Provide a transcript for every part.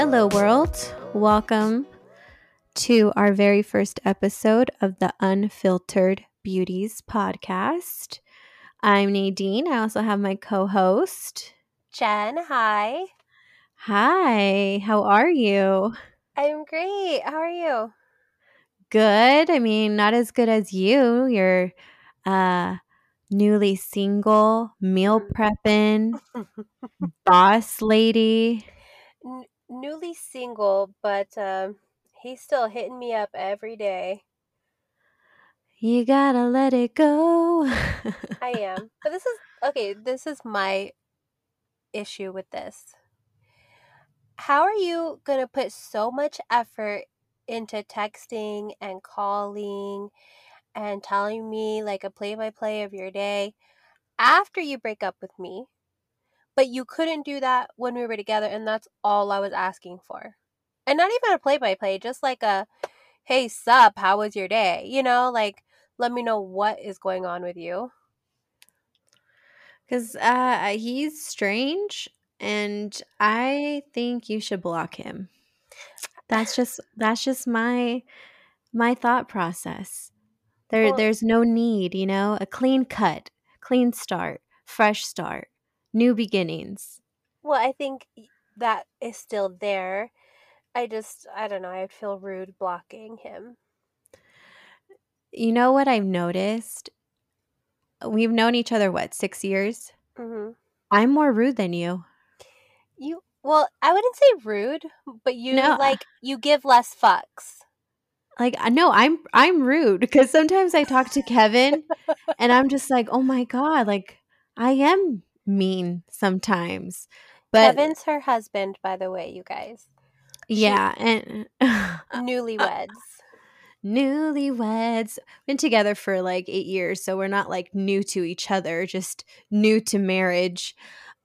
Hello, world. Welcome to our very first episode of the Unfiltered Beauties podcast. I'm Nadine. I also have my co host, Jenn. Hi. Hi, how are you? I'm great. How are you? Good. I mean, not as good as you. You're uh, newly single, meal prepping, boss lady. Newly single, but um, he's still hitting me up every day. You gotta let it go. I am. But this is okay, this is my issue with this. How are you to put so much effort into texting and calling and telling me like a play by play of your day after you break up with me? But you couldn't do that when we were together, and that's all I was asking for. And not even a play by play, just like a hey, sup, how was your day? You know, like let me know what is going on with you. Because uh, he's strange, and I think you should block him. That's just that's just my my thought process. There Well- there's no need, you know, a clean cut, clean start, fresh start, new beginnings. Well, I think that is still there. I just, I don't know, I'd feel rude blocking him. You know what I've noticed? We've known each other what, 6 years? hmm I'm more rude than you. You, well, I wouldn't say rude, but you No. like, you give less fucks. Like I know I'm I'm rude because sometimes I talk to Kevin and I'm just like, "Oh my god, like I am mean sometimes." But Kevin's her husband, by the way, you guys. yeah, and Newlyweds. newlyweds been together for like 8 years, so we're not like new to each other, just new to marriage.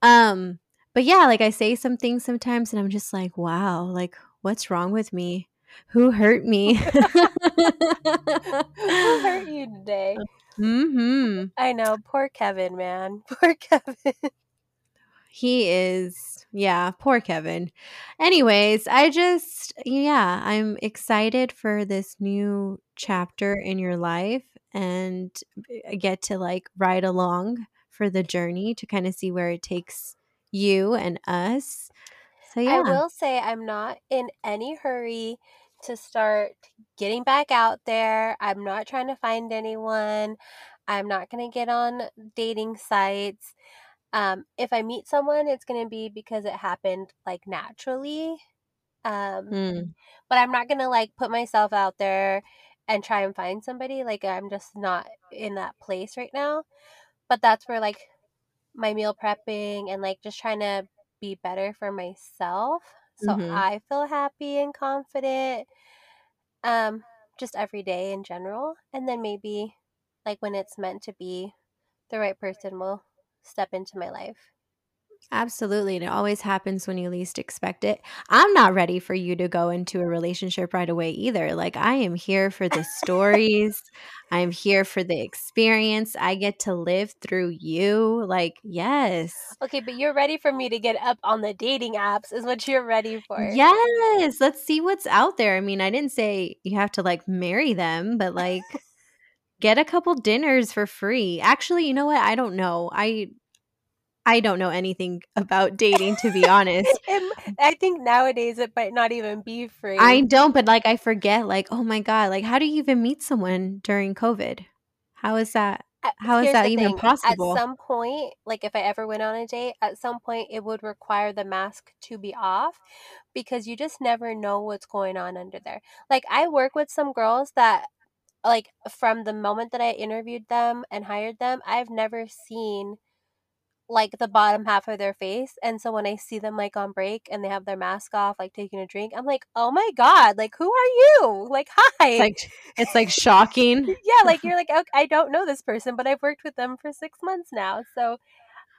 Um but yeah, like I say some things sometimes and I'm just like, "Wow, like what's wrong with me? Who hurt me?" Who hurt you today? Mhm. I know, poor Kevin, man. Poor Kevin. He is, yeah, poor Kevin. Anyways, I just, yeah, I'm excited for this new chapter in your life and I get to like ride along for the journey to kind of see where it takes you and us. So, yeah. I will say I'm not in any hurry to start getting back out there. I'm not trying to find anyone. I'm not going to get on dating sites. Um, if I meet someone, it's going to be because it happened like naturally. Um, Mm, but I'm not going to like put myself out there and try and find somebody. Like, I'm just not in that place right now. But that's where like my meal prepping and like just trying to be better for myself so Mhm. I feel happy and confident um just every day in general and then maybe like when it's meant to be the right person will step into my life. Absolutely. And it always happens when you least expect it. I'm not ready for you to go into a relationship right away either. Like, I am here for the stories, I'm here for the experience. I get to live through you. Like, yes. Okay, but you're ready for me to get up on the dating apps is what you're ready for. Yes. Let's see what's out there. I mean, I didn't say you have to like marry them, but like get a couple dinners for free. Actually, you know what? I don't know. I I don't know anything about dating to be honest. It- I think nowadays it might not even be free. I don't, but like I forget, like, oh my God, like how do you even meet someone during COVID? How is that? Uh, How is here's that even thing, possible? At some point, like if I ever went on a date, at some point it would require the mask to be off because you just never know what's going on under there. Like I work with some girls that like from the moment that I interviewed them and hired them, I've never seen like the bottom half of their face. And so when I see them like on break and they have their mask off, like taking a drink, I'm like, oh my God, like who are you? Like, hi. It's like it's like shocking. yeah, like you're like, okay, I don't know this person, but I've worked with them for six months now. So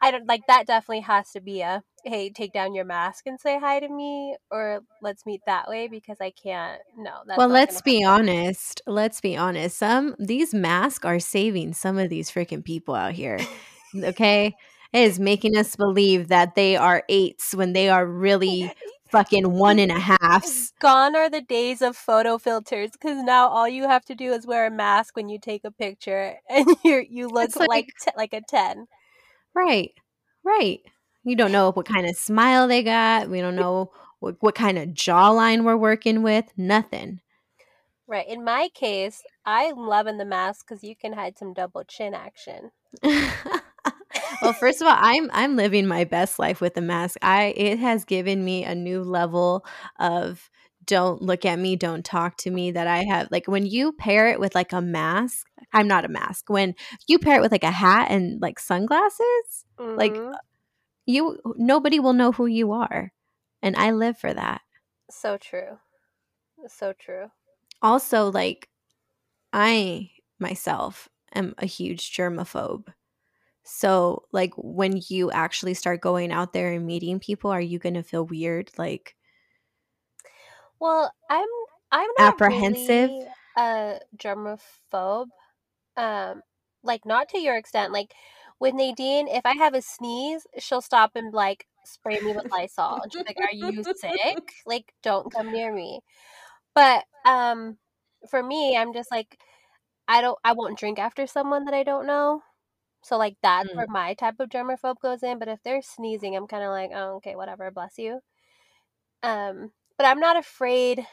I don't like that definitely has to be a hey, take down your mask and say hi to me, or let's meet that way because I can't no, well, let's be happen. honest. Let's be honest. Some these masks are saving some of these freaking people out here. Okay? Is making us believe that they are eights when they are really fucking one and a halfs. Gone are the days of photo filters because now all you have to do is wear a mask when you take a picture, and you you look It's like- like t- like a ten. Right. Right. You don't know what kind of smile they got. We don't know what, what kind of jawline we're working with. Nothing. Right. In my case, I'm loving the mask because you can hide some double chin action. well, first of all, I'm I'm living my best life with the mask. I it has given me a new level of don't look at me, don't talk to me that I have like when you pair it with like a mask, I'm not a mask. When you pair it with like a hat and like sunglasses, Like, Mhm. you nobody will know who you are. And I live for that. so true. So true. Also, like I myself am a huge germaphobe. So, like when you actually start going out there and meeting people, are you going to feel weird like Well, I'm I'm not Apprehensive? really a germaphobe. Um, like not to your extent. Like with Nadine, if I have a sneeze, she'll stop and like spray me with Lysol. And she's like, "Are you sick? Like, don't come near me." But um, for me, I'm just like, I don't, I won't drink after someone that I don't know. So like that's Mm. where my type of germaphobe goes in. But if they're sneezing, I'm kind of like, oh, okay, whatever, bless you. Um, but I'm not afraid.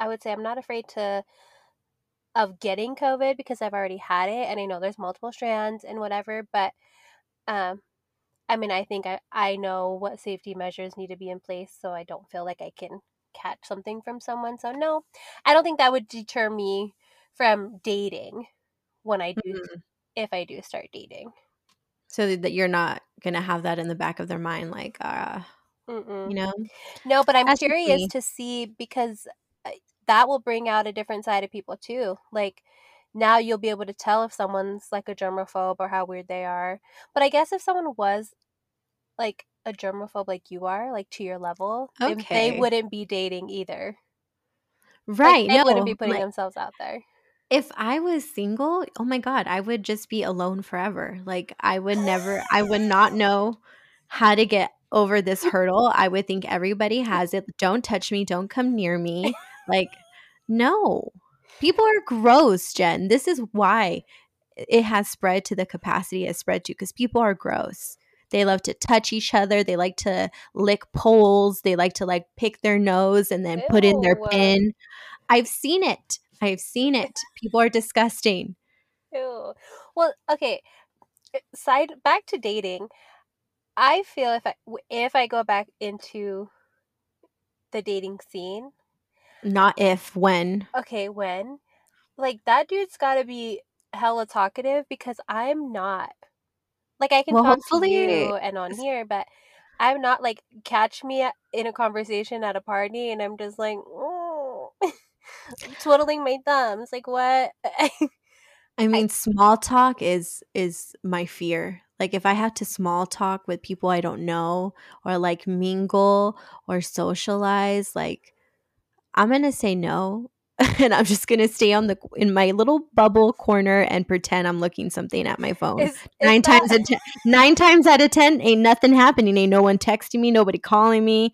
I would say I'm not afraid to of getting COVID because I've already had it, and I know there's multiple strands and whatever. But um, I mean, I think I I know what safety measures need to be in place, so I don't feel like I can catch something from someone. So no, I don't think that would deter me from dating when I do Mhm. If I do start dating. so that you're not going to have that in the back of their mind like uh, Mm-mm. you know? No, but I'm That's curious to see because uh, that will bring out a different side of people too. Like now you'll be able to tell if someone's like a germaphobe or how weird they are. But I guess if someone was like a germaphobe like you are, like to your level, they- they wouldn't be dating either. Like, Right. they no. wouldn't be putting like, themselves out there. If I was single, oh my god, I would just be alone forever. Like I would never I would not know how to get over this hurdle. I would think everybody has it. Don't touch me, don't come near me. Like no. People are gross, Jenn. This is why it has spread to the capacity it has spread to because people are gross. They love to touch each other. They like to lick poles. They like to like pick their nose and then put in their Ew. pin. I've seen it. I've seen it. People are disgusting. Ew. Well, okay. uh, Side back to dating. I feel if I if I go back into the dating scene, Not if, when. okay, when like that dude's got to be hella talkative because I'm not. Like I can Well, talk hopefully- to you and on here, but I'm not like catch me in a conversation at a party and I'm just like "Mm," twiddling my thumbs. Like what? I mean, small talk is is my fear. Like if I have to small talk with people I don't know or like mingle or socialize, like I'm going to say no and I'm just going to stay on the in my little bubble corner and pretend I'm looking something at my phone. Is- is nine that- times out of ten, nine times out of ten, ain't nothing happening. Ain't no one texting me, nobody calling me,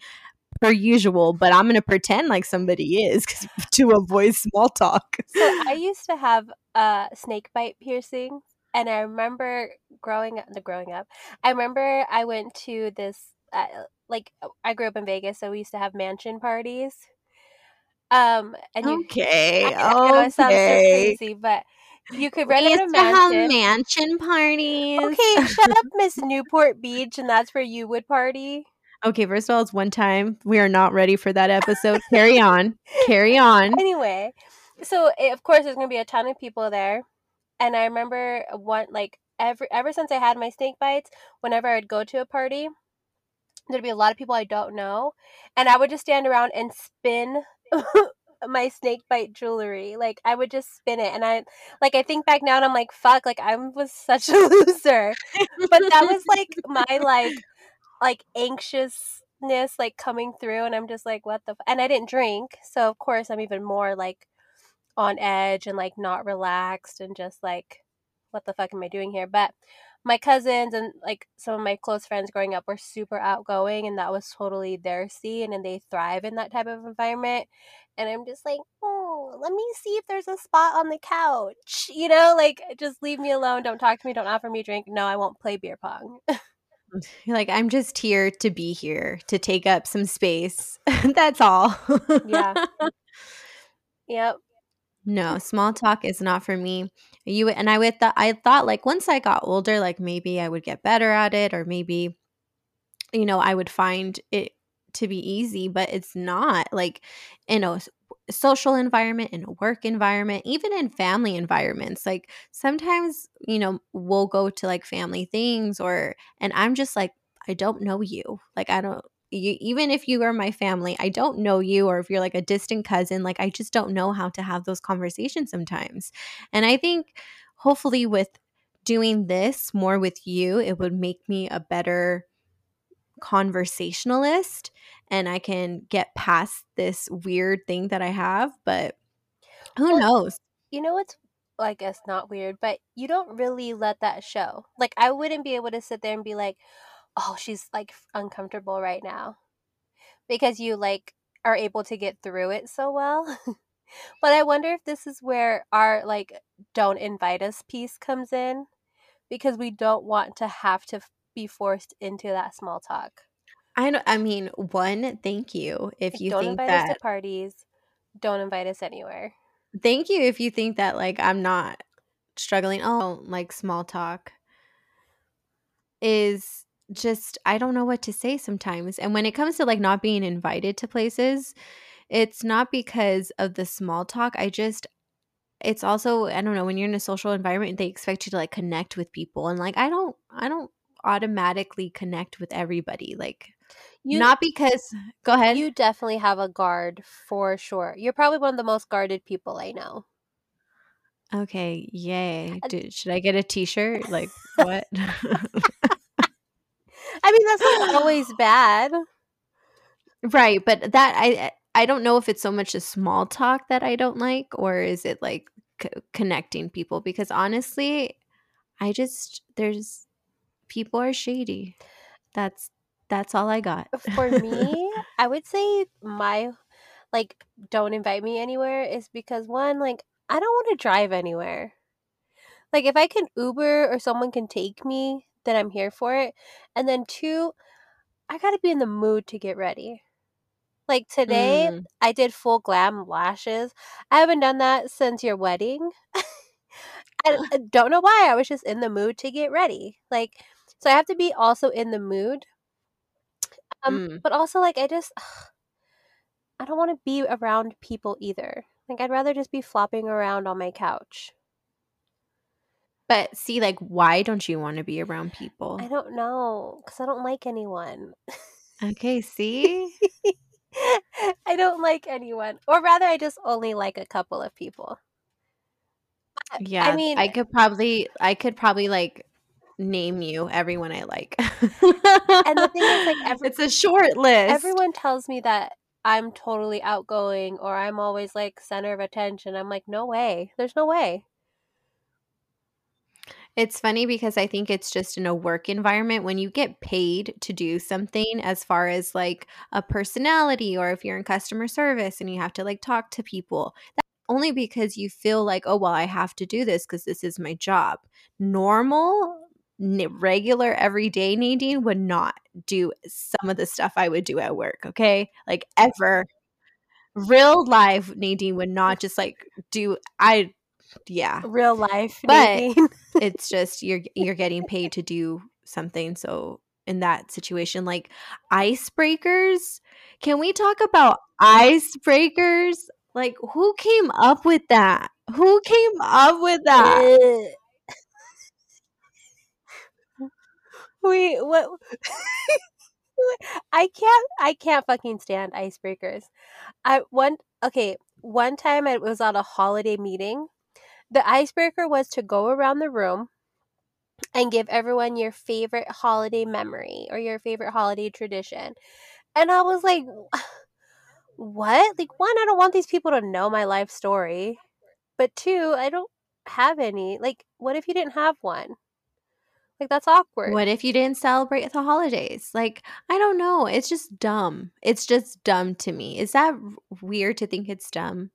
per usual. But I'm gonna pretend like somebody is to avoid small talk. So I used to have a snake bite piercing, and I remember growing up. Growing up, I remember I went to this uh, like I grew up in Vegas, so we used to have mansion parties. Um, and you, okay, I, I know it sounds so crazy, but you could rent out a mansion. mansion parties. Okay, shut up, Miss Newport Beach, and that's where you would party. Okay, first of all, it's one time. We are not ready for that episode. Carry on. Carry on. anyway, so eh, of course there's gonna be a ton of people there, and I remember one like ever ever since I had my snake bites, whenever I'd go to a party, there'd be a lot of people I don't know, and I would just stand around and spin my snake bite jewelry. Like I would just spin it, and I like I think back now and I'm like, fuck, like I was such a loser, but that was like my like like anxiousness like coming through and i'm just like what the f-? and i didn't drink so of course i'm even more like on edge and like not relaxed and just like what the fuck am i doing here? But my cousins and like some of my close friends growing up were super outgoing and that was totally their scene and they thrive in that type of environment and i'm just like oh let me see if there's a spot on the couch you know like just leave me alone. Don't talk to me. Don't offer me drink. No i won't play beer pong You're like, I'm just here to be here, to take up some space. That's all. yeah yep No, small talk is not for me. You and I with that I thought like once I got older, like maybe I would get better at it or maybe you know, I would find it to be easy, but it's not. Like in a social environment, in a work environment, even in family environments. Like sometimes, you know, we'll go to like family things or and I'm just like I don't know you. Like I don't you, even if you are my family, I don't know you or if you're like a distant cousin, like I just don't know how to have those conversations sometimes. And I think hopefully with doing this more with you, it would make me a better conversationalist and I can get past this weird thing that I have, but who Well, knows? you know what's I guess not weird, but you don't really let that show. Like I wouldn't be able to sit there and be like, "Oh, she's like uncomfortable right now." Because you like are able to get through it so well. but I wonder if this is where our like don't invite us piece comes in because we don't want to have to be forced into that small talk. I don't, I mean, one, thank you if you don't invite us to parties, don't invite us anywhere. thank you if you think that like I'm not struggling. Oh, like small talk is just I don't know what to say sometimes. And when it comes to like not being invited to places, it's not because of the small talk. I just it's also I don't know when you're in a social environment they expect you to like connect with people and like I don't I don't automatically connect with everybody like You not because go ahead. You definitely have a guard for sure. You're probably one of the most guarded people I know. Okay, yay. Dude, should I get a t-shirt? Like what? I mean, that's not always bad. right, but that I I don't know if it's so much the small talk that I don't like or is it like c- connecting people because honestly, I just there's people are shady. That's that's all I got. For me, I would say my like don't invite me anywhere is because one, like I don't want to drive anywhere. Like if I can Uber or someone can take me, then I'm here for it. And then two, I got to be in the mood to get ready. Like today, Mm. I did full glam lashes. I haven't done that since your wedding. I, I don't know why. I was just in the mood to get ready. Like, so I have to be also in the mood. Um, Mm. but also like I just I don't want to be around people either. Like I'd rather just be flopping around on my couch. But see, like, why don't you want to be around people? I don't know because I don't like anyone. Okay, see? I don't like anyone, or rather, I just only like a couple of people. Yeah, I mean, I could probably, I could probably like name you everyone I like. And the thing is, like, every- it's a short list. everyone tells me that I'm totally outgoing or I'm always like center of attention. I'm like, no way. There's no way. It's funny because I think it's just in a work environment when you get paid to do something as far as like a personality or if you're in customer service and you have to like talk to people. That's only because you feel like, oh, well, I have to do this because this is my job. Normal, regular, everyday Nadine would not do some of the stuff I would do at work. Okay. Like ever. Real life Nadine would not just like do, I, yeah Real life. But- it's just you're you're getting paid to do something so in that situation like icebreakers can we talk about icebreakers like who came up with that who came up with that Ugh. Wait, what? I can't. I can't fucking stand icebreakers. I one okay. One time I was on a holiday meeting. The icebreaker was to go around the room and give everyone your favorite holiday memory or your favorite holiday tradition. And I was like, what? Like, one, I don't want these people to know my life story. But two, I don't have any. Like, what if you didn't have one? Like that's awkward. What if you didn't celebrate the holidays? Like, I don't know. It's just dumb. It's just dumb to me. Is that weird to think it's dumb?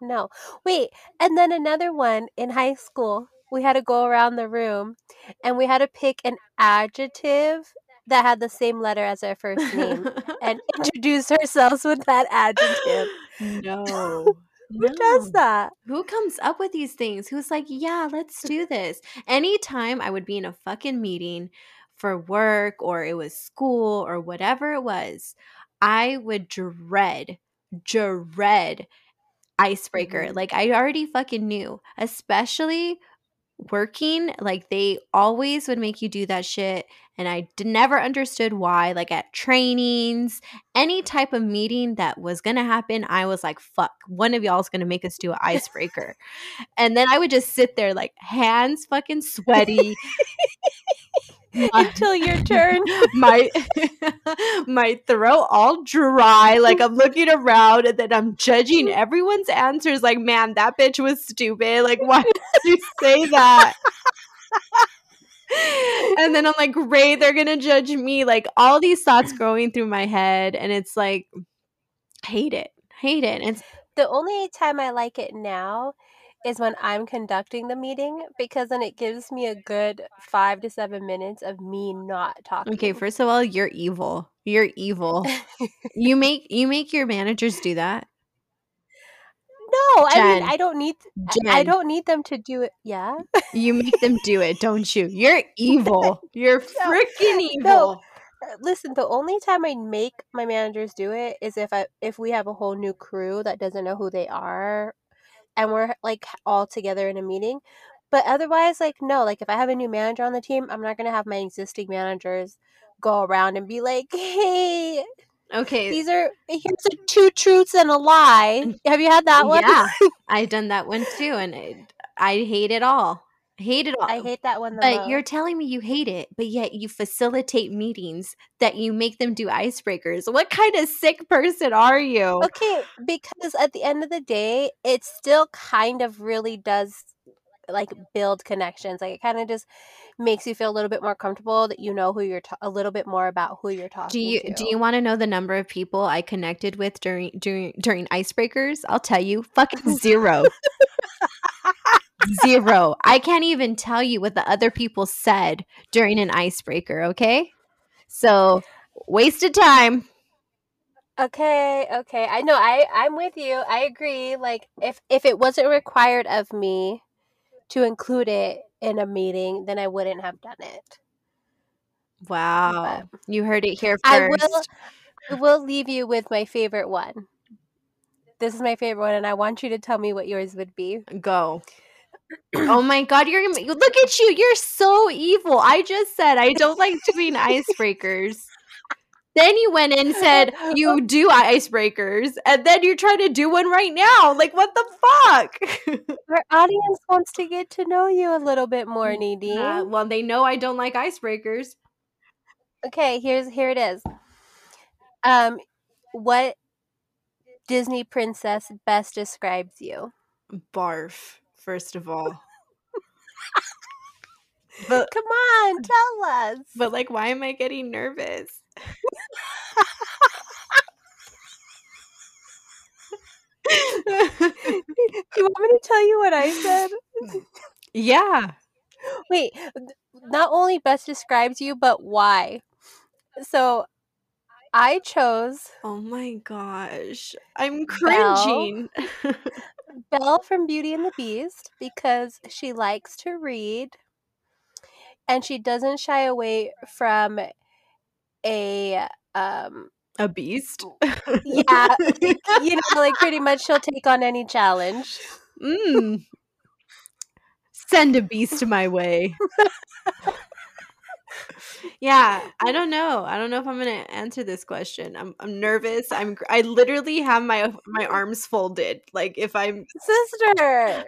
No. Wait, and then another one in high school. We had to go around the room and we had to pick an adjective that had the same letter as our first name and introduce ourselves with that adjective. no. Who does that? Who comes up with these things? Who's like, yeah, let's do this? Anytime I would be in a fucking meeting for work or it was school or whatever it was, I would dread, dread icebreaker. Mhm. Like I already fucking knew, especially working. Like they always would make you do that shit. And I d- never understood why. Like at trainings, any type of meeting that was gonna happen, I was like, fuck, one of y'all is gonna make us do an icebreaker. and then I would just sit there like hands fucking sweaty. Until your turn. my my throat all dry like i'm looking around and then i'm judging everyone's answers like man that bitch was stupid. Like why did you say that? And then i'm like great they're gonna judge me. Like all these thoughts going through my head and it's like hate it. Hate it. It's The only time I like it now is when I'm conducting the meeting because then it gives me a good five to seven minutes of me not talking. okay first of all you're evil you're evil you make you make your managers do that no, I mean I don't need I- Jenn. I don't need them to do it. Yeah. You make them do it, don't you? You're evil. You're No, freaking evil. no. Uh, Listen, the only time I make my managers do it is if I if we have a whole new crew that doesn't know who they are and we're like all together in a meeting. But otherwise like no, like if I have a new manager on the team, I'm not going to have my existing managers go around and be like, "Hey, Okay. these are here's the two truths and a lie." Mm. Have you had that one? Yeah, I've done that one too, and it, I hate it all. Hate it all. I hate that one the But most. you're telling me you hate it, but yet you facilitate meetings that you make them do icebreakers. What kind of sick person are you? Okay, because at the end of the day, it still kind of really does like build connections. Like it kind of just makes you feel a little bit more comfortable that you know who you're ta- a little bit more about who you're talking Do you to. do you want to know the number of people I connected with during during during icebreakers? I'll tell you, fucking zero. Zero. I can't even tell you what the other people said during an icebreaker, okay? So, wasted time. Okay, okay. I know I I'm with you. I agree. Like if if it wasn't required of me to include it in a meeting, then I wouldn't have done it. Wow. You heard it here I first. will I will leave you with my favorite one. This is my favorite one and I want you to tell me what yours would be. Go. Oh my god, you're look at you. You're so evil. I just said I don't like doing icebreakers. Then you went and said you do icebreakers, and then you're trying to do one right now. Like what the fuck? Our audience wants to get to know you a little bit more, Nadine. Well, they know I don't like icebreakers. Okay, here's here it is. Um, what Disney princess best describes you? Barf, first of all. but Come on, tell us. but like, why am I getting nervous? Do you want me to tell you what I said? yeah. Wait, not only best describes you, but why? So, I chose Oh my gosh. I'm cringing. Belle from Beauty and the Beast because she likes to read and she doesn't shy away from a um A beast. yeah like, you know like pretty much she'll take on any challenge Mm. Send a beast my way. yeah, I don't know. I don't know if I'm gonna answer this question. I'm I'm nervous. I'm I literally have my my arms folded. Like if I'm sister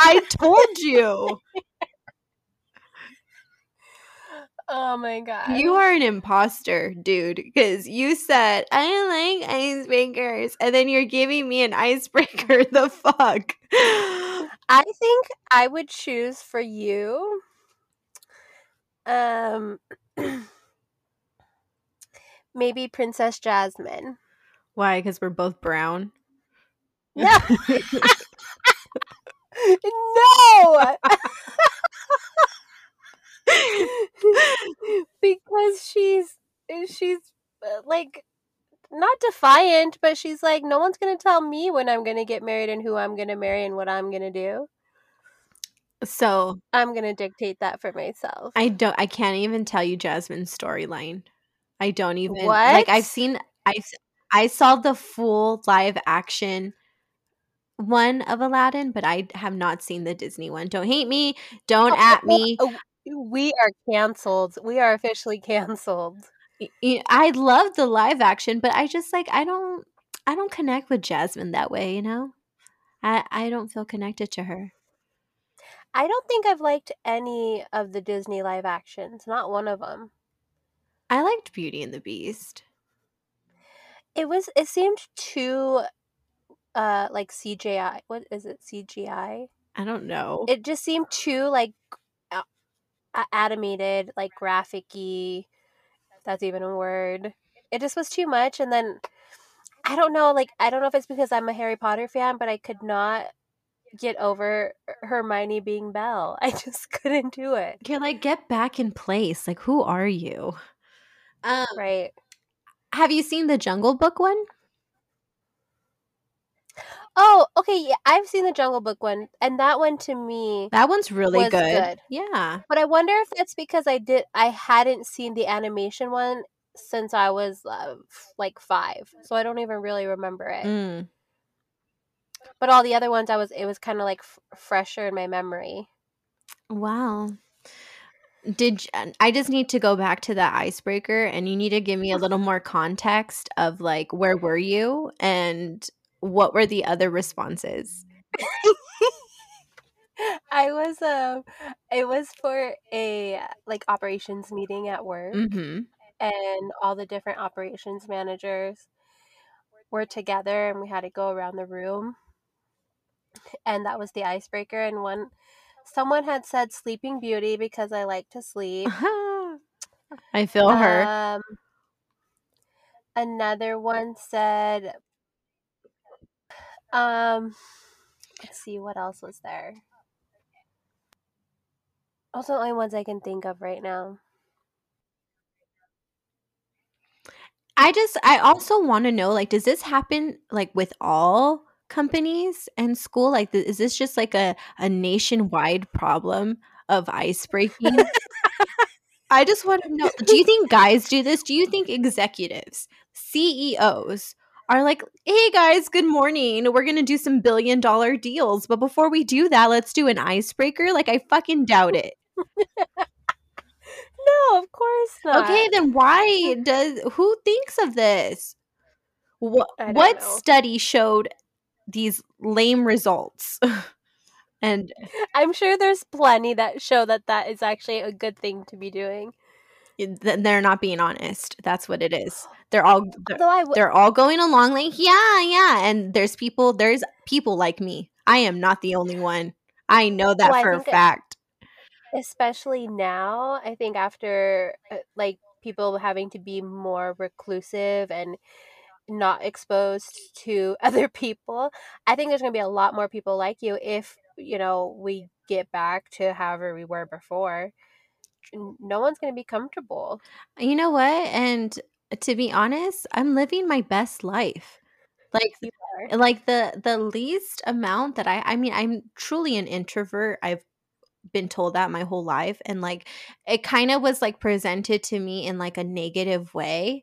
I told you. oh my god You are an imposter, dude, because you said I like icebreakers, and then you're giving me an icebreaker. The fuck? i think i would choose for you Um, maybe Princess Jasmine. Why? Because we're both brown. No. no. because she's she's uh, like not defiant, but she's like, no one's gonna tell me when I'm gonna get married and who I'm gonna marry and what I'm gonna do. So I'm gonna dictate that for myself. I don't. I can't even tell you Jasmine's storyline. I don't even What? like. I've seen. I I saw the full live action one of Aladdin, but I have not seen the Disney one. Don't hate me. Don't Oh, at me. oh, we are canceled. We are officially canceled. I love the live action, but I just like I don't. I don't connect with Jasmine that way. You know. I I don't feel connected to her. I don't think I've liked any of the Disney live actions. Not one of them. I liked Beauty and the Beast. It was. It seemed too, uh, like CGI. What is it? CGI. I don't know. It just seemed too like a- animated, like graphic-y. if That's even a word. It just was too much, and then I don't know. Like I don't know if it's because I'm a Harry Potter fan, but I could not get over Hermione being Belle. I just couldn't do it. You're like, get back in place. Like, who are you? Um, Right. have you seen the Jungle Book one? Oh, okay. Yeah, I've seen the Jungle Book one, and that one to me. That one's really good. good. Yeah. But I wonder if that's because I did. I hadn't seen the animation one since I was uh, like five, so I don't even really remember it. Mm. But all the other ones, I was. It was kind of like f- fresher in my memory. Wow. Did I just need to go back to that icebreaker and you need to give me a little more context of like where were you and what were the other responses? I was um, it was for a like operations meeting at work, Mhm. and all the different operations managers were together, and we had to go around the room, and that was the icebreaker. And one, someone had said Sleeping Beauty because I like to sleep. I feel her. Um, another one said, um, let's see, what else was there? Those are the only ones I can think of right now. I just I also want to know like does this happen like with all companies and school like th- is this just like a a nationwide problem of ice breaking? I just want to know do you think guys do this? Do you think executives, CEOs are like, "Hey guys, good morning. We're going to do some billion dollar deals, but before we do that, let's do an icebreaker?" Like I fucking doubt it. No, of course not. Okay, then why does who thinks of this? What what know. study showed these lame results? and I'm sure there's plenty that show that that is actually a good thing to be doing. th- they're not being honest. That's what it is. They're all they're, w- they're all going along like, yeah, yeah, and there's people there's people like me. I am not the only one. I know that Well, for a fact. especially now, I think after uh, like people having to be more reclusive and not exposed to other people, I think there's going to be a lot more people like you if, you know, we get back to however we were before. No one's going to be comfortable. You know what? And uh, to be honest, I'm living my best life. Like uh, like the the least amount that I I mean I'm truly an introvert. I've been told that my whole life and like it kind of was like presented to me in like a negative way.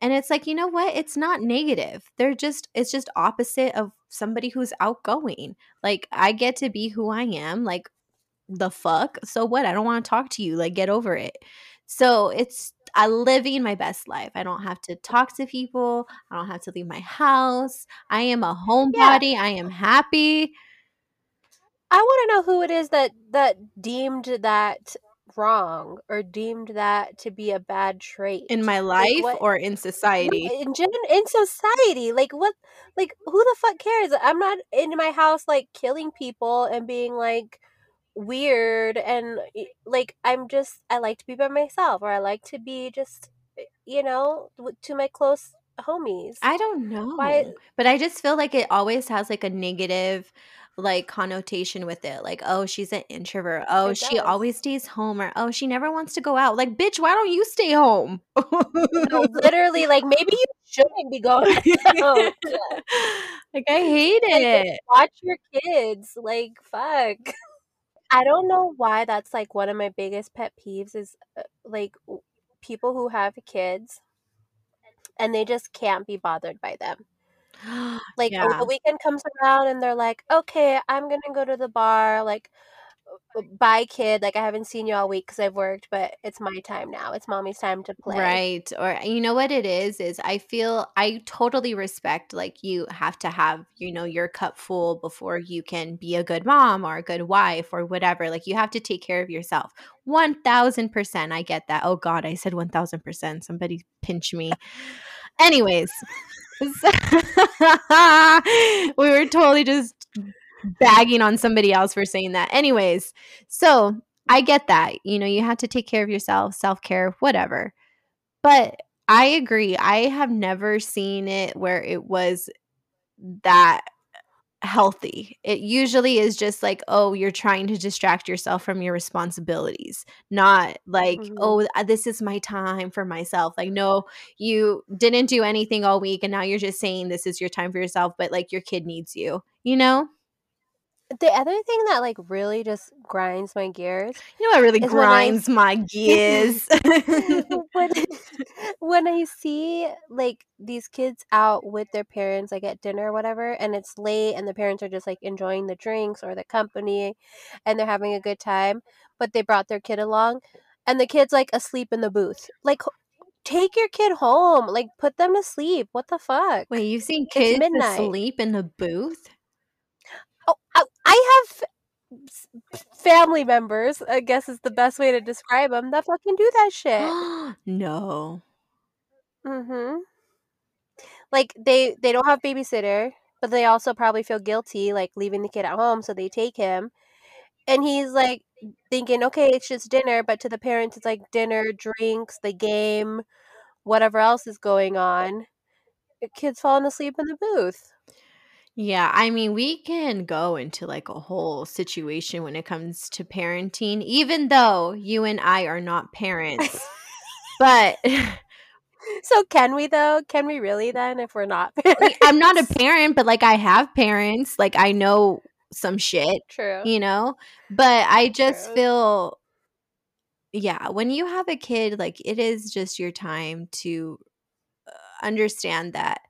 And it's like, you know what? It's not negative. They're just it's just opposite of somebody who's outgoing. Like I get to be who I am. Like the fuck? So what? I don't want to talk to you. Like get over it. So it's I'm living my best life. I don't have to talk to people. I don't have to leave my house. I am a homebody. I am happy. I want to know who it is that that deemed that wrong or deemed that to be a bad trait in my Like, life what- or in society. in gen- in society like what like who the fuck cares i'm not in my house like killing people and being like weird and like I'm just I like to be by myself or I like to be just eh, you know to my close homies. I don't know Why know, but I just feel like it always has, like, a negative, like, connotation with it, like, "Oh, she's an introvert. Oh, she always stays home," or, "Oh, she never wants to go out." Like, "Bitch, why don't you stay home?" No, literally like maybe you shouldn't be going out. Like, I hate Like it. watch your kids. Like fuck. I don't know why that's like one of my biggest pet peeves is uh, like people who have kids and they just can't be bothered by them. Like oh, Yeah. the weekend comes around and they're like, "Okay, I'm to go to the bar." Like, "Uh, "Bye kid, like I haven't seen you all week cuz I've worked, but it's my time now. It's mommy's time to play." Right. Or you know what it is is I feel I totally respect like you have to have, you know, your cup full before you can be a good mom or a good wife or whatever. Like you have to take care of yourself. 1000% I get that. Oh god, I said 1000%. Somebody pinch me. Anyways, we were totally just bagging on somebody else for saying that. Anyways, so I get that. You know, you have to take care of yourself, self care, whatever. But I agree. I have never seen it where it was that healthy. It usually is just like, oh, you're trying to distract yourself from your responsibilities, not like, Mhm. oh, uh, this is my time for myself. Like, no, you didn't do anything all week and now you're just saying this is your time for yourself, but like your kid needs you, you know? The other thing that like really just grinds my gears You know what really when I grinds my gears? when when I see like these kids out with their parents like at dinner or whatever and it's late and the parents are just like enjoying the drinks or the company and they're having a good time but they brought their kid along and the kid's like asleep in the booth like take your kid home like put them to sleep what the fuck Wait, you've seen kids asleep in the booth? I, I have family members i guess is the best way to describe them that fucking do that shit. No. mm-hmm. Like they they don't have babysitter but they also probably feel guilty like leaving the kid at home so they take him and he's like thinking okay it's just dinner but to the parents it's like dinner drinks the game whatever else is going on the kid's falling asleep in the booth Yeah, I mean, we can go into like a whole situation when it comes to parenting, even though you and I are not parents. But so can we though can we really then if we're not like, I'm not a parent, but like I have parents. Like I know some shit, true you know? But I just true feel, yeah, when you have a kid, like it is just your time to uh, understand that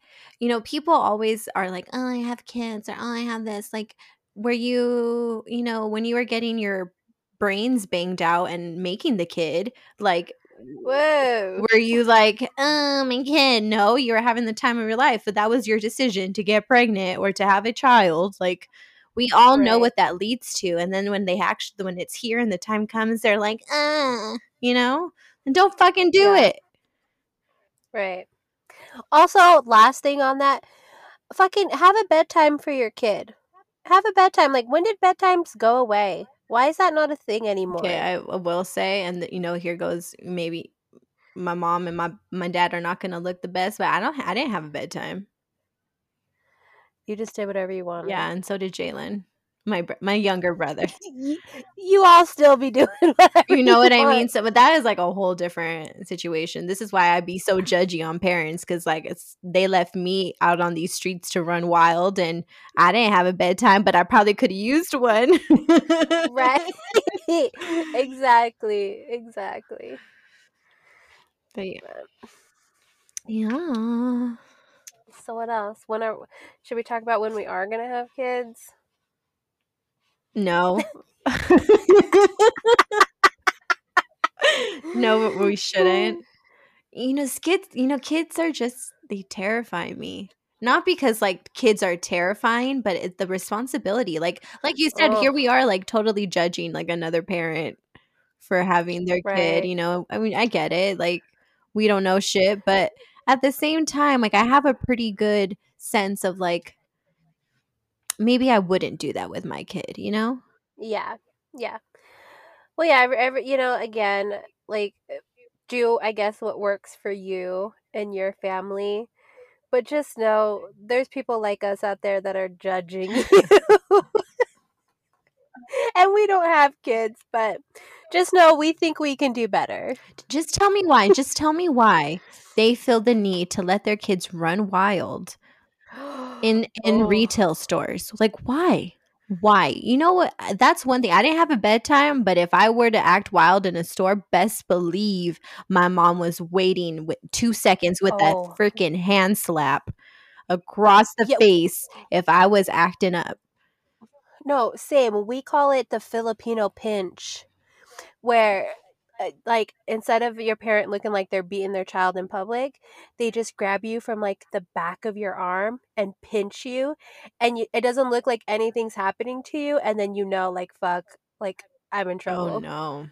you know people always are like oh i have kids or oh i have this like were you you know when you were getting your brains banged out and making the kid like whoa. were you like oh my kid no you were having the time of your life but that was your decision to get pregnant or to have a child like we all know what that leads to and then when they actually when it's here and the time comes they're like uh you know and don't fucking do yeah. it. Right also last thing on that fucking have a bedtime for your kid. Have a bedtime. Like when did bedtimes go away? Why is that not a thing anymore? I I will say, and you know, here goes maybe my mom and my my dad are not gonna look the best, but I don't. I didn't have a bedtime. You just did whatever you wanted. Yeah, and so did Jalen, my my younger brother. you, all still be doing whatever You know what I mean? So, but that is like a whole different situation. This is why I be so judgy on parents because like it's they left me out on these streets to run wild, and I didn't have a bedtime, but I probably could have used one. Right. exactly. Exactly. But yeah. yeah. So what else? When are should we talk about when we are gonna have kids? No. no, we shouldn't. You know, kids, you know, kids are just they terrify me. Not because like kids are terrifying, but it's the responsibility. Like like you said, Oh, here we are like totally judging like another parent for having their kid, you know. I mean, I get it. Like we don't know shit, but at the same time, like I have a pretty good sense of like maybe I wouldn't do that with my kid, you know? Yeah. Yeah. Well, yeah, every, every you know, again, like uh, do I guess what works for you and your family. But just know there's people like us out there that are judging you. and we don't have kids, but just know we think we can do better. Just tell me why. Just tell me why they feel the need to let their kids run wild in in Oh. retail stores. Like why? Why? You know what? That's one thing. I didn't have a bedtime, but if I were to act wild in a store, best believe my mom was waiting with 2 seconds with that Oh. freaking hand slap across the Yeah. face if I was acting up. No, same. We call it the Filipino pinch, where, Uh, like, instead of your parent looking like they're beating their child in public, they just grab you from like the back of your arm and pinch you, and you, it doesn't look like anything's happening to you, and then you know, like, fuck, like I'm in oh, trouble Oh no.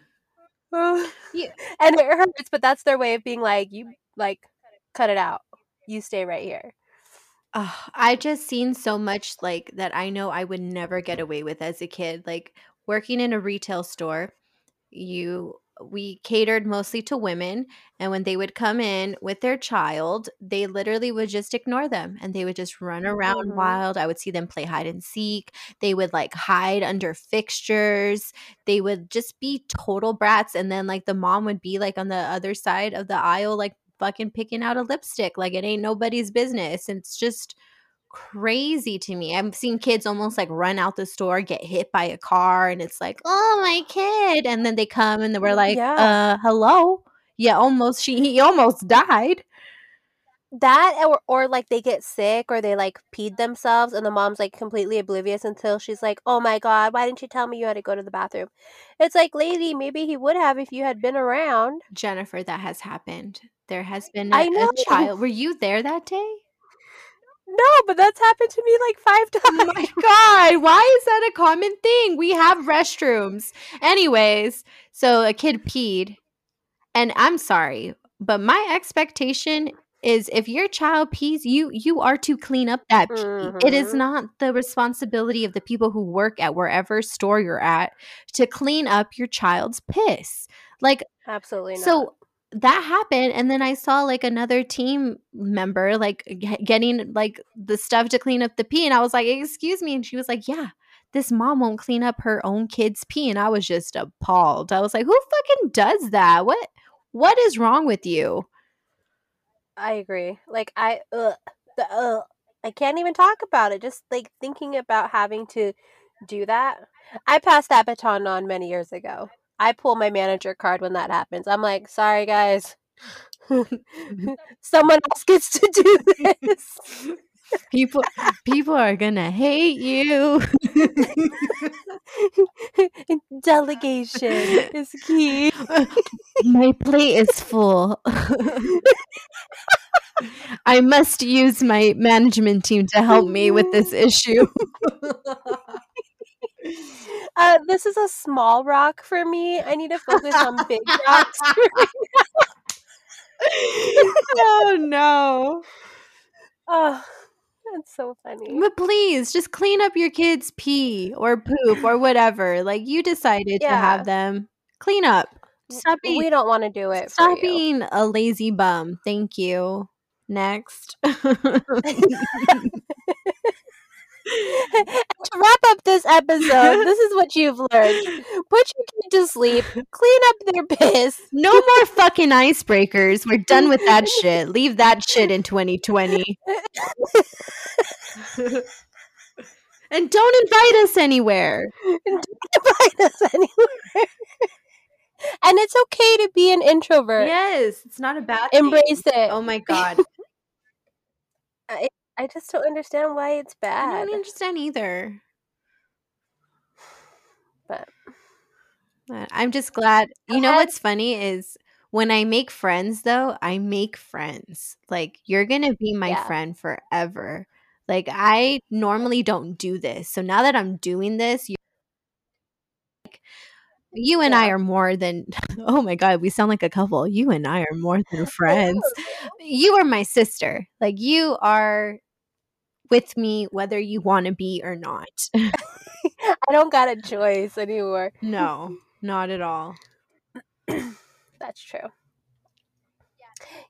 Yeah. and it hurts, but that's their way of being like, you like, cut it out. You stay right here. Ugh, I just seen so much like that I know I would never get away with as a kid. Like working in a retail store, you we catered mostly to women and when they would come in with their child, they literally would just ignore them and they would just run around Mhm. wild. I would see them play hide and seek. They would like hide under fixtures. They would just be total brats and then like the mom would be like on the other side of the aisle like fucking picking out a lipstick like it ain't nobody's business. It's just crazy to me. I've seen kids almost like run out the store, get hit by a car, and it's like, oh my kid. And then they come and we're like, Yeah. uh, hello. Yeah, almost she he almost died. That or or like they get sick or they like peed themselves and the mom's like completely oblivious until she's like, "Oh my god, why didn't you tell me you had to go to the bathroom?" It's like, "Lady, maybe he would have if you had been around." Jennifer, that has happened. There has been a, I a know. child. Were you there that day? No, but that's happened to me like 5 Oh my god, why is that a common thing? We have restrooms. Anyways, so a kid peed, and I'm sorry, but my expectation is if your child pees, you you are to clean up that pee. It is Mhm. not the responsibility of the people who work at wherever store you're at to clean up your child's piss. Like Absolutely not. so that happened and then i saw like another team member like getting like the stuff to clean up the pee and i was like excuse me and she was like yeah this mom won't clean up her own kid's pee and i was just appalled i was like who fucking does that what what is wrong with you I agree. Like I ugh, the ugh, I can't even talk about it. Just like thinking about having to do that. I passed that baton on many years ago. I pull my manager card when that happens. I'm like, sorry guys. Someone else gets to do this. people people are gonna hate you Delegation is key. my plate is full i must use my management team to help me with this issue Uh, this is a small rock for me. I need to focus on big rocks. oh no oh, that's so funny. but please just clean up your kids pee or poop or whatever like you decided to have them clean up stop being We don't want to do it stop being a lazy bum thank you next to wrap up this episode, this is what you've learned. Put your kid to sleep, clean up their piss. no more fucking icebreakers we're done with that shit leave that shit in 2020 and don't invite us anywhere Invite us anywhere. and it's okay to be an introvert. yes it's not a bad thing. Embrace it. oh my god I just don't understand why it's bad. I don't understand either. But I'm just glad. You know what's funny is when I make friends, though, I make friends. Like, you're going to be my Yeah. friend forever. Like, I normally don't do this. So now that I'm doing this, you like, you and I are more than, oh my God, we sound like a couple. You and I are more than friends. you are my sister. Like, you are with me whether you want to be or not. I don't got a choice anymore. No, not at all. That's true.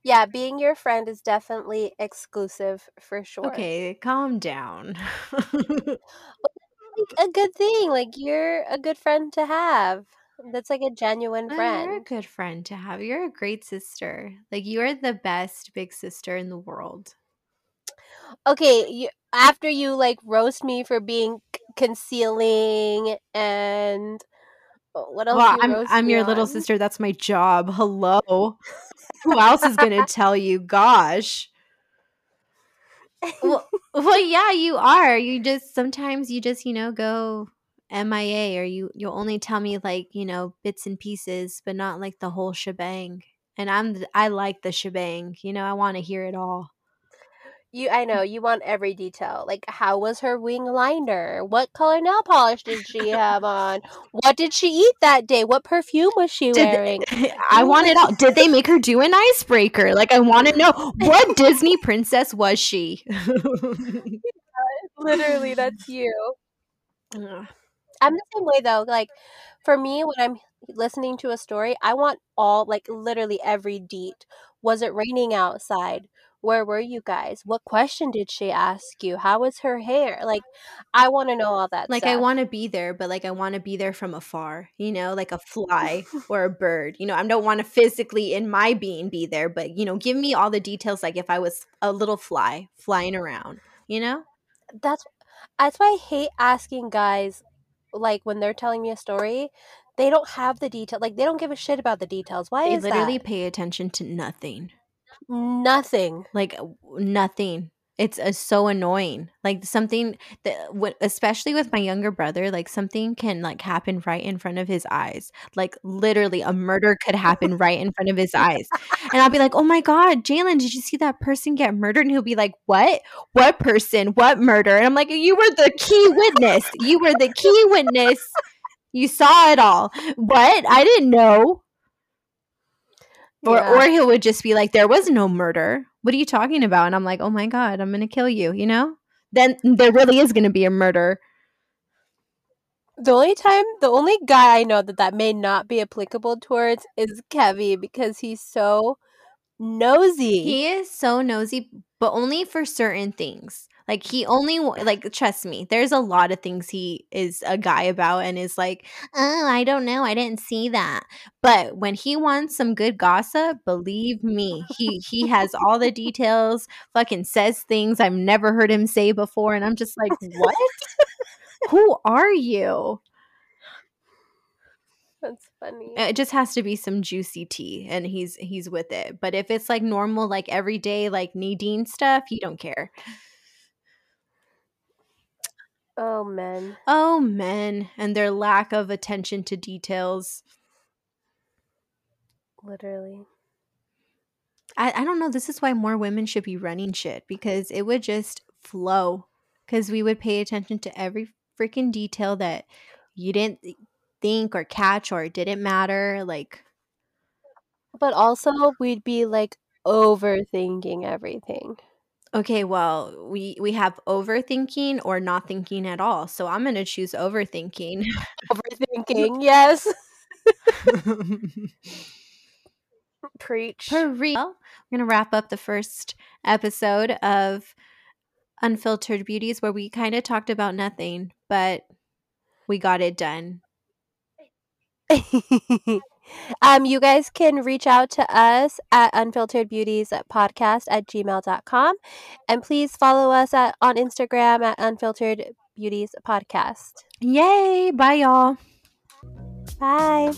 Yeah, being your friend is definitely exclusive for sure. Okay, calm down. a good thing. Like you're a good friend to have. That's like a genuine Oh, friend. You're a good friend to have. You're a great sister. Like you are the best big sister in the world. Okay, you, after you like roast me for being c- concealing and oh, what else? Well, I'm I'm your little sister. That's my job. Hello. Who else is gonna tell you? Gosh. Well, well, yeah, you are. You just sometimes you just you know go MIA, or you you'll only tell me like you know bits and pieces, but not like the whole shebang. And I'm I like the shebang. You know, I want to hear it all. You, I know you want every detail. Like, how was her wing liner? What color nail polish did she have on? What did she eat that day? What perfume was she Did wearing? I want it all? Did they make her do an icebreaker? Like I want to know what Disney princess was she? Literally, that's you. Ugh. I'm the same way though. Like, for me, when I'm listening to a story, I want all, like, literally every deet. Was it raining outside? Where were you guys? What question did she ask you? How was her hair? Like, I want to know all that like I want to be there, but like I want to be there from afar, you know, like a fly or a bird. You know, I don't want to physically in my being be there, but you know, give me all the details like if I was a little fly flying around, you know? that's that's why I hate asking guys like when they're telling me a story, they don't have the detail. Like they don't give a shit about the details. Why is that? They is literally that? pay attention to nothing. Nothing. Like nothing. It's uh, so annoying. Like something that, what, especially with my younger brother, like something can like happen right in front of his eyes. Like literally, a murder could happen right in front of his eyes, and I'll be like, "Oh my god, Jalen, did you see that person get murdered?" And he'll be like, "What? What person? What murder?" And I'm like, "You were the key witness. You were the key witness. You saw it all. What? I didn't know." Or, Yeah. or he would just be like, "There was no murder. What are you talking about?" And I'm like, "Oh my god, I'm gonna kill you." You know? Then there really is gonna be a murder. The only time, the only guy I know that that may not be applicable towards is Kevy because he's so nosy. He is so nosy, but only for certain things. Like he only like trust me. There's a lot of things he is a guy about and is like, "Oh, I don't know. I didn't see that." But when he wants some good gossip, believe me, he he has all the details. Fucking says things I've never heard him say before, and I'm just like, "What? Who are you?" That's funny. It just has to be some juicy tea, and he's he's with it. But if it's like normal, like everyday, like Nadine stuff, he don't care. Oh men. Oh, men and their lack of attention to details. Literally. I, I don't know. This is why more women should be running shit because it would just flow. Because we would pay attention to every freaking detail that you didn't think or catch or didn't matter. Like, But also we'd be like overthinking everything. Okay, well, we we have overthinking or not thinking at all. So I'm gonna choose overthinking. Overthinking, yes. Preach. For real. We're going to wrap up the first episode of Unfiltered Beauties where we kind of talked about nothing, but we got it done. Um, you guys can reach out to us at unfilteredbeautiespodcast at gmail.com. And please follow us at, on Instagram at unfiltered beauties podcast. Yay! Bye, y'all. Bye.